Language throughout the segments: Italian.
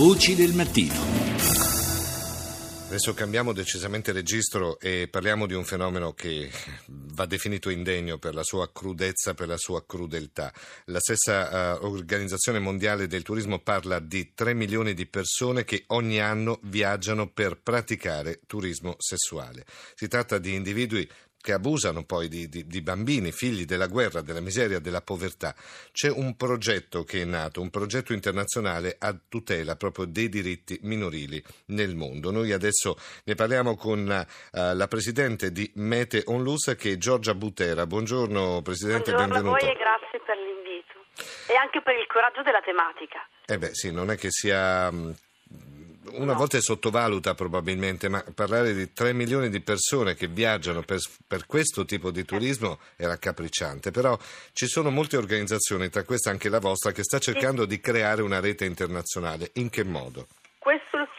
Voci del mattino. Adesso cambiamo decisamente registro e parliamo di un fenomeno che va definito indegno per la sua crudezza, per la sua crudeltà. La stessa uh, Organizzazione Mondiale del Turismo parla di 3 milioni di persone che ogni anno viaggiano per praticare turismo sessuale. Si tratta di individui che abusano poi di, di, di, bambini, figli della guerra, della miseria, della povertà. C'è un progetto che è nato, un progetto internazionale a tutela proprio dei diritti minorili nel mondo. Noi adesso ne parliamo con uh, la presidente di Mete Onlus che è Giorgia Butera. Buongiorno Presidente, Buongiorno benvenuta. a voi e grazie per l'invito e anche per il coraggio della tematica. Eh beh sì, non è che sia una volta sottovaluta probabilmente, ma parlare di 3 milioni di persone che viaggiano per, per, questo tipo di turismo è raccapricciante, però ci sono molte organizzazioni, tra queste anche la vostra, che sta cercando di creare una rete internazionale. In che modo?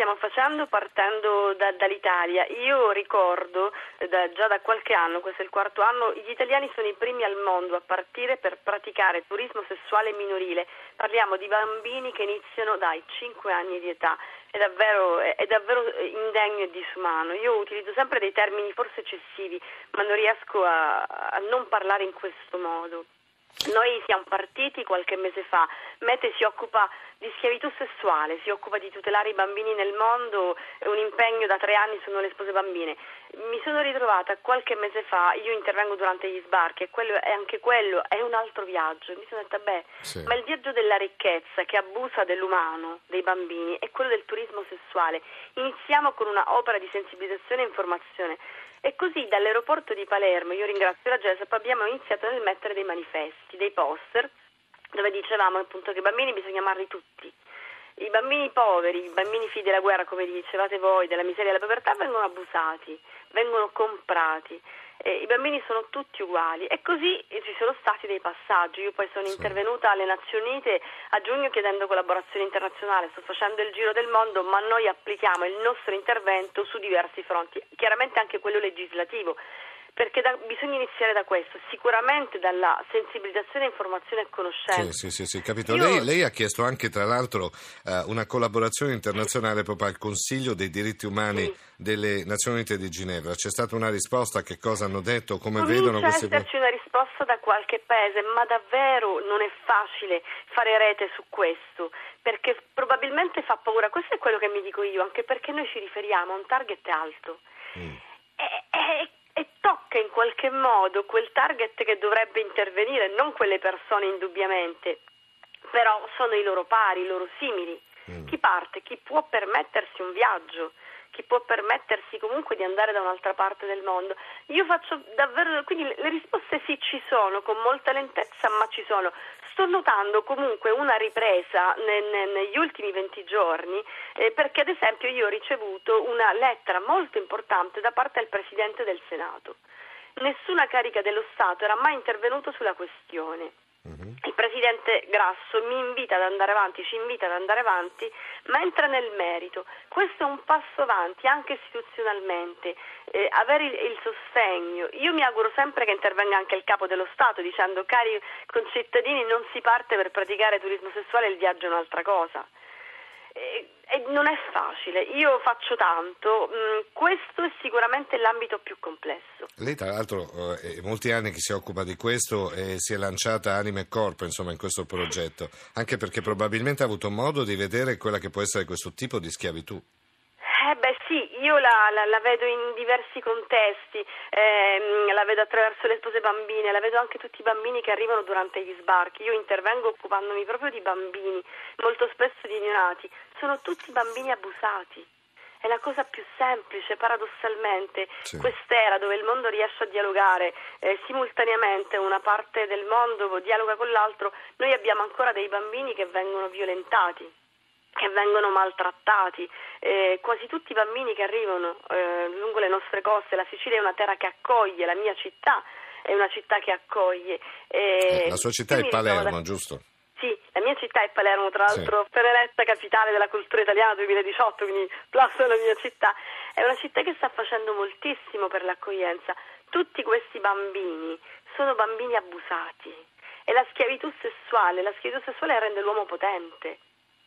Stiamo facendo partendo da, dall'Italia. Io ricordo eh, da, già da qualche anno, questo è il quarto anno, gli italiani sono i primi al mondo a partire per praticare turismo sessuale minorile. Parliamo di bambini che iniziano dai 5 anni di età. È davvero, è davvero, indegno e disumano. Io utilizzo sempre dei termini forse eccessivi, ma non riesco a, a non parlare in questo modo. Noi siamo partiti qualche mese fa, Mete si occupa di schiavitù sessuale, si occupa di tutelare i bambini nel mondo, è un impegno da tre anni sono le spose bambine. Mi sono ritrovata qualche mese fa, io intervengo durante gli sbarchi e, quello, e anche quello è un altro viaggio. Mi sono detta, beh, sì. ma il viaggio della ricchezza che abusa dell'umano, dei bambini, è quello del turismo sessuale. Iniziamo con una opera di sensibilizzazione e informazione. E così dall'aeroporto di Palermo, io ringrazio la GESAP, abbiamo iniziato a mettere dei manifesti, dei poster, dove dicevamo appunto che i bambini bisogna amarli tutti. I bambini poveri, i bambini figli della guerra, come dicevate voi, della miseria e della povertà, vengono abusati, vengono comprati eh, i bambini sono tutti uguali e così ci sono stati dei passaggi. Io poi sono sì. intervenuta alle Nazioni Unite a giugno chiedendo collaborazione internazionale, sto facendo il giro del mondo, ma noi applichiamo il nostro intervento su diversi fronti, chiaramente anche quello legislativo perché da, bisogna iniziare da questo, sicuramente dalla sensibilizzazione, informazione e conoscenza. Sì, sì, sì, capito. Io... Lei, lei, ha chiesto anche, tra l'altro, uh, una collaborazione internazionale proprio al Consiglio dei diritti umani sì. delle Nazioni Unite di Ginevra. C'è stata una risposta? Che cosa hanno detto? Come Comincia vedono queste cose? C'è una risposta da qualche paese, ma davvero non è facile fare rete su questo, perché probabilmente fa paura. Questo è quello che mi dico io, anche perché noi ci riferiamo a un target alto. Mm. E, e, e tocca in qualche modo quel target che dovrebbe intervenire, non quelle persone indubbiamente, però sono i loro pari, i loro simili. Mm. Chi parte, chi può permettersi un viaggio, chi può permettersi comunque di andare da un'altra parte del mondo. Io faccio davvero, quindi le risposte sì ci sono, con molta lentezza, ma ci sono. Sto notando comunque una ripresa ne, ne, negli ultimi 20 giorni eh, perché ad esempio io ho ricevuto una lettera molto importante da parte del Presidente del Senato. Nessuna carica dello Stato era mai intervenuto sulla questione. Uh-huh. Il presidente Grasso mi invita ad andare avanti, ci invita ad andare avanti, ma entra nel merito. Questo è un passo avanti anche istituzionalmente, eh, avere il, il, sostegno. Io mi auguro sempre che intervenga anche il capo dello Stato dicendo cari concittadini non si parte per praticare turismo sessuale, il viaggio è un'altra cosa. E, e non è facile, io faccio tanto, mm, questo è sicuramente l'ambito più complesso. Lei tra l'altro eh, è molti anni che si occupa di questo e si è lanciata anima e corpo insomma, in questo progetto, anche perché probabilmente ha avuto modo di vedere quella che può essere questo tipo di schiavitù. Eh beh sì, io la, la, la, vedo in diversi contesti, ehm, la vedo attraverso le spose bambine, la vedo anche tutti i bambini che arrivano durante gli sbarchi. Io intervengo occupandomi proprio di bambini, molto spesso di neonati. Sono tutti bambini abusati. È la cosa più semplice, paradossalmente, sì. quest'era dove il mondo riesce a dialogare eh, simultaneamente, una parte del mondo dialoga con l'altro, noi abbiamo ancora dei bambini che vengono violentati che vengono maltrattati, eh, quasi tutti i bambini che arrivano eh, lungo le nostre coste, la Sicilia è una terra che accoglie, la mia città è una città che accoglie. Eh, la sua città è Palermo, da... giusto? Sì, la mia città è Palermo, tra l'altro sì. per eletta capitale della cultura italiana 2018, quindi plauso alla mia città. È una città che sta facendo moltissimo per l'accoglienza. Tutti questi bambini sono bambini abusati e la schiavitù sessuale, la schiavitù sessuale rende l'uomo potente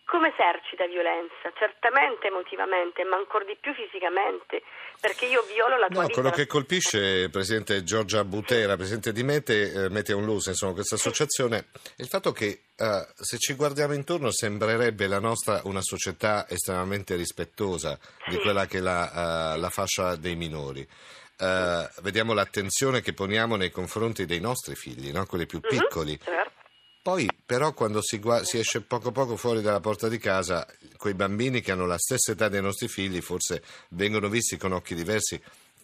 come esercita violenza? Certamente emotivamente, ma ancora di più fisicamente, perché io violo la tua no, vita. quello che colpisce, Presidente Giorgia Butera, Presidente di Mete, eh, Mete Onlus, insomma questa associazione, è il fatto che eh, se ci guardiamo intorno sembrerebbe la nostra una società estremamente rispettosa di quella che è la, uh, la fascia dei minori. Uh, vediamo l'attenzione che poniamo nei confronti dei nostri figli, no? quelli più piccoli. Mm-hmm, certo. Poi però quando si, si, esce poco poco fuori dalla porta di casa, quei bambini che hanno la stessa età dei nostri figli forse vengono visti con occhi diversi.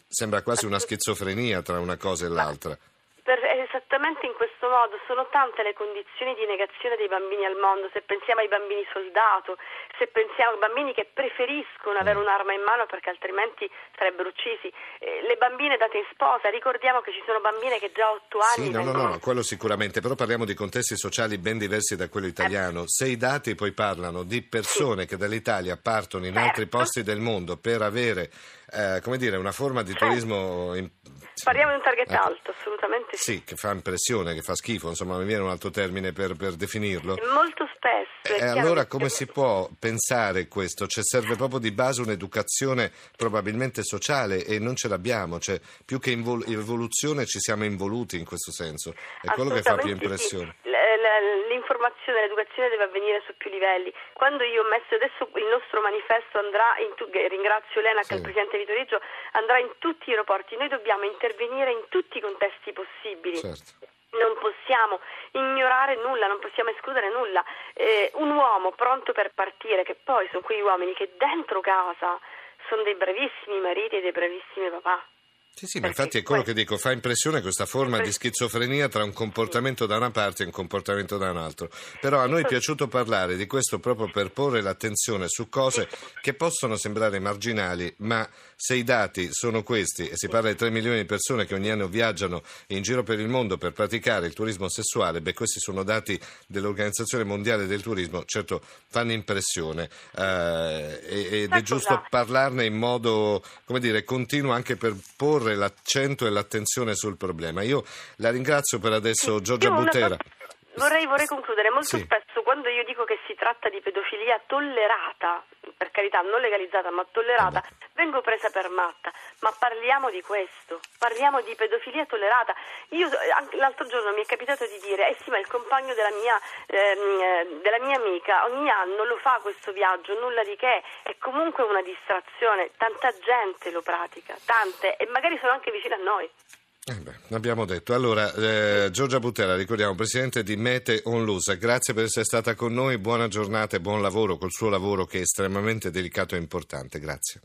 Sembra quasi una schizofrenia tra una cosa e l'altra. Esattamente in questo modo sono tante le condizioni di negazione dei bambini al mondo, se pensiamo ai bambini soldato, se pensiamo ai bambini che preferiscono avere un'arma in mano perché altrimenti sarebbero uccisi, eh, le bambine date in sposa, ricordiamo che ci sono bambine che già a otto anni... Sì, no, no, no, quello sicuramente, però parliamo di contesti sociali ben diversi da quello italiano. Se i dati poi parlano di persone sì. che dall'Italia partono in certo. altri posti del mondo per avere, eh, come dire, una forma di certo. turismo... In... Parliamo di un target ecco. alto, assolutamente sì. Sì, che fa impressione, che fa schifo, insomma, mi viene un altro termine per, per definirlo. Molto spesso. E allora come si può pensare questo? Cioè, serve proprio di base un'educazione probabilmente sociale e non ce l'abbiamo, cioè, più che invol- evoluzione ci siamo involuti in questo senso, è quello che fa più impressione. Sì. L'informazione, l'educazione deve avvenire su più livelli. Quando io ho messo adesso il nostro manifesto andrà in tu- ringrazio Lena sì. il Presidente Vitoriggio, andrà in tutti i aeroporti, noi dobbiamo intervenire in tutti i contesti possibili. Certo non possiamo ignorare nulla, non possiamo escludere nulla. Eh, un uomo pronto per partire, che poi sono quegli uomini che dentro casa sono dei bravissimi mariti e dei bravissimi papà. Sì, sì, ma infatti è quello che dico, fa impressione questa forma di schizofrenia tra un comportamento da una parte e un comportamento da un altro. Però a noi è piaciuto parlare di questo proprio per porre l'attenzione su cose che possono sembrare marginali, ma se i dati sono questi, e si parla di 3 milioni di persone che ogni anno viaggiano in giro per il mondo per praticare il turismo sessuale, beh questi sono dati dell'Organizzazione Mondiale del Turismo, certo fanno impressione eh, ed è giusto parlarne in modo, come dire, continuo anche per porre porre l'accento e l'attenzione sul problema. Io la ringrazio per adesso, Giorgia Butera. Vorrei, vorrei, concludere, molto sì. spesso quando io dico che si tratta di pedofilia tollerata, per carità non legalizzata ma tollerata, Vabbè. vengo presa per matta, ma parliamo di questo, parliamo di pedofilia tollerata. Io l'altro giorno mi è capitato di dire, eh sì ma il compagno della mia, ehm, della mia amica ogni anno lo fa questo viaggio, nulla di che, è comunque una distrazione, tanta gente lo pratica, tante, e magari sono anche vicine a noi. Eh beh, abbiamo detto. Allora, eh, Giorgia Butera, ricordiamo, presidente di Mete Onlus, grazie per essere stata con noi, buona giornata e buon lavoro col suo lavoro che è estremamente delicato e importante. Grazie.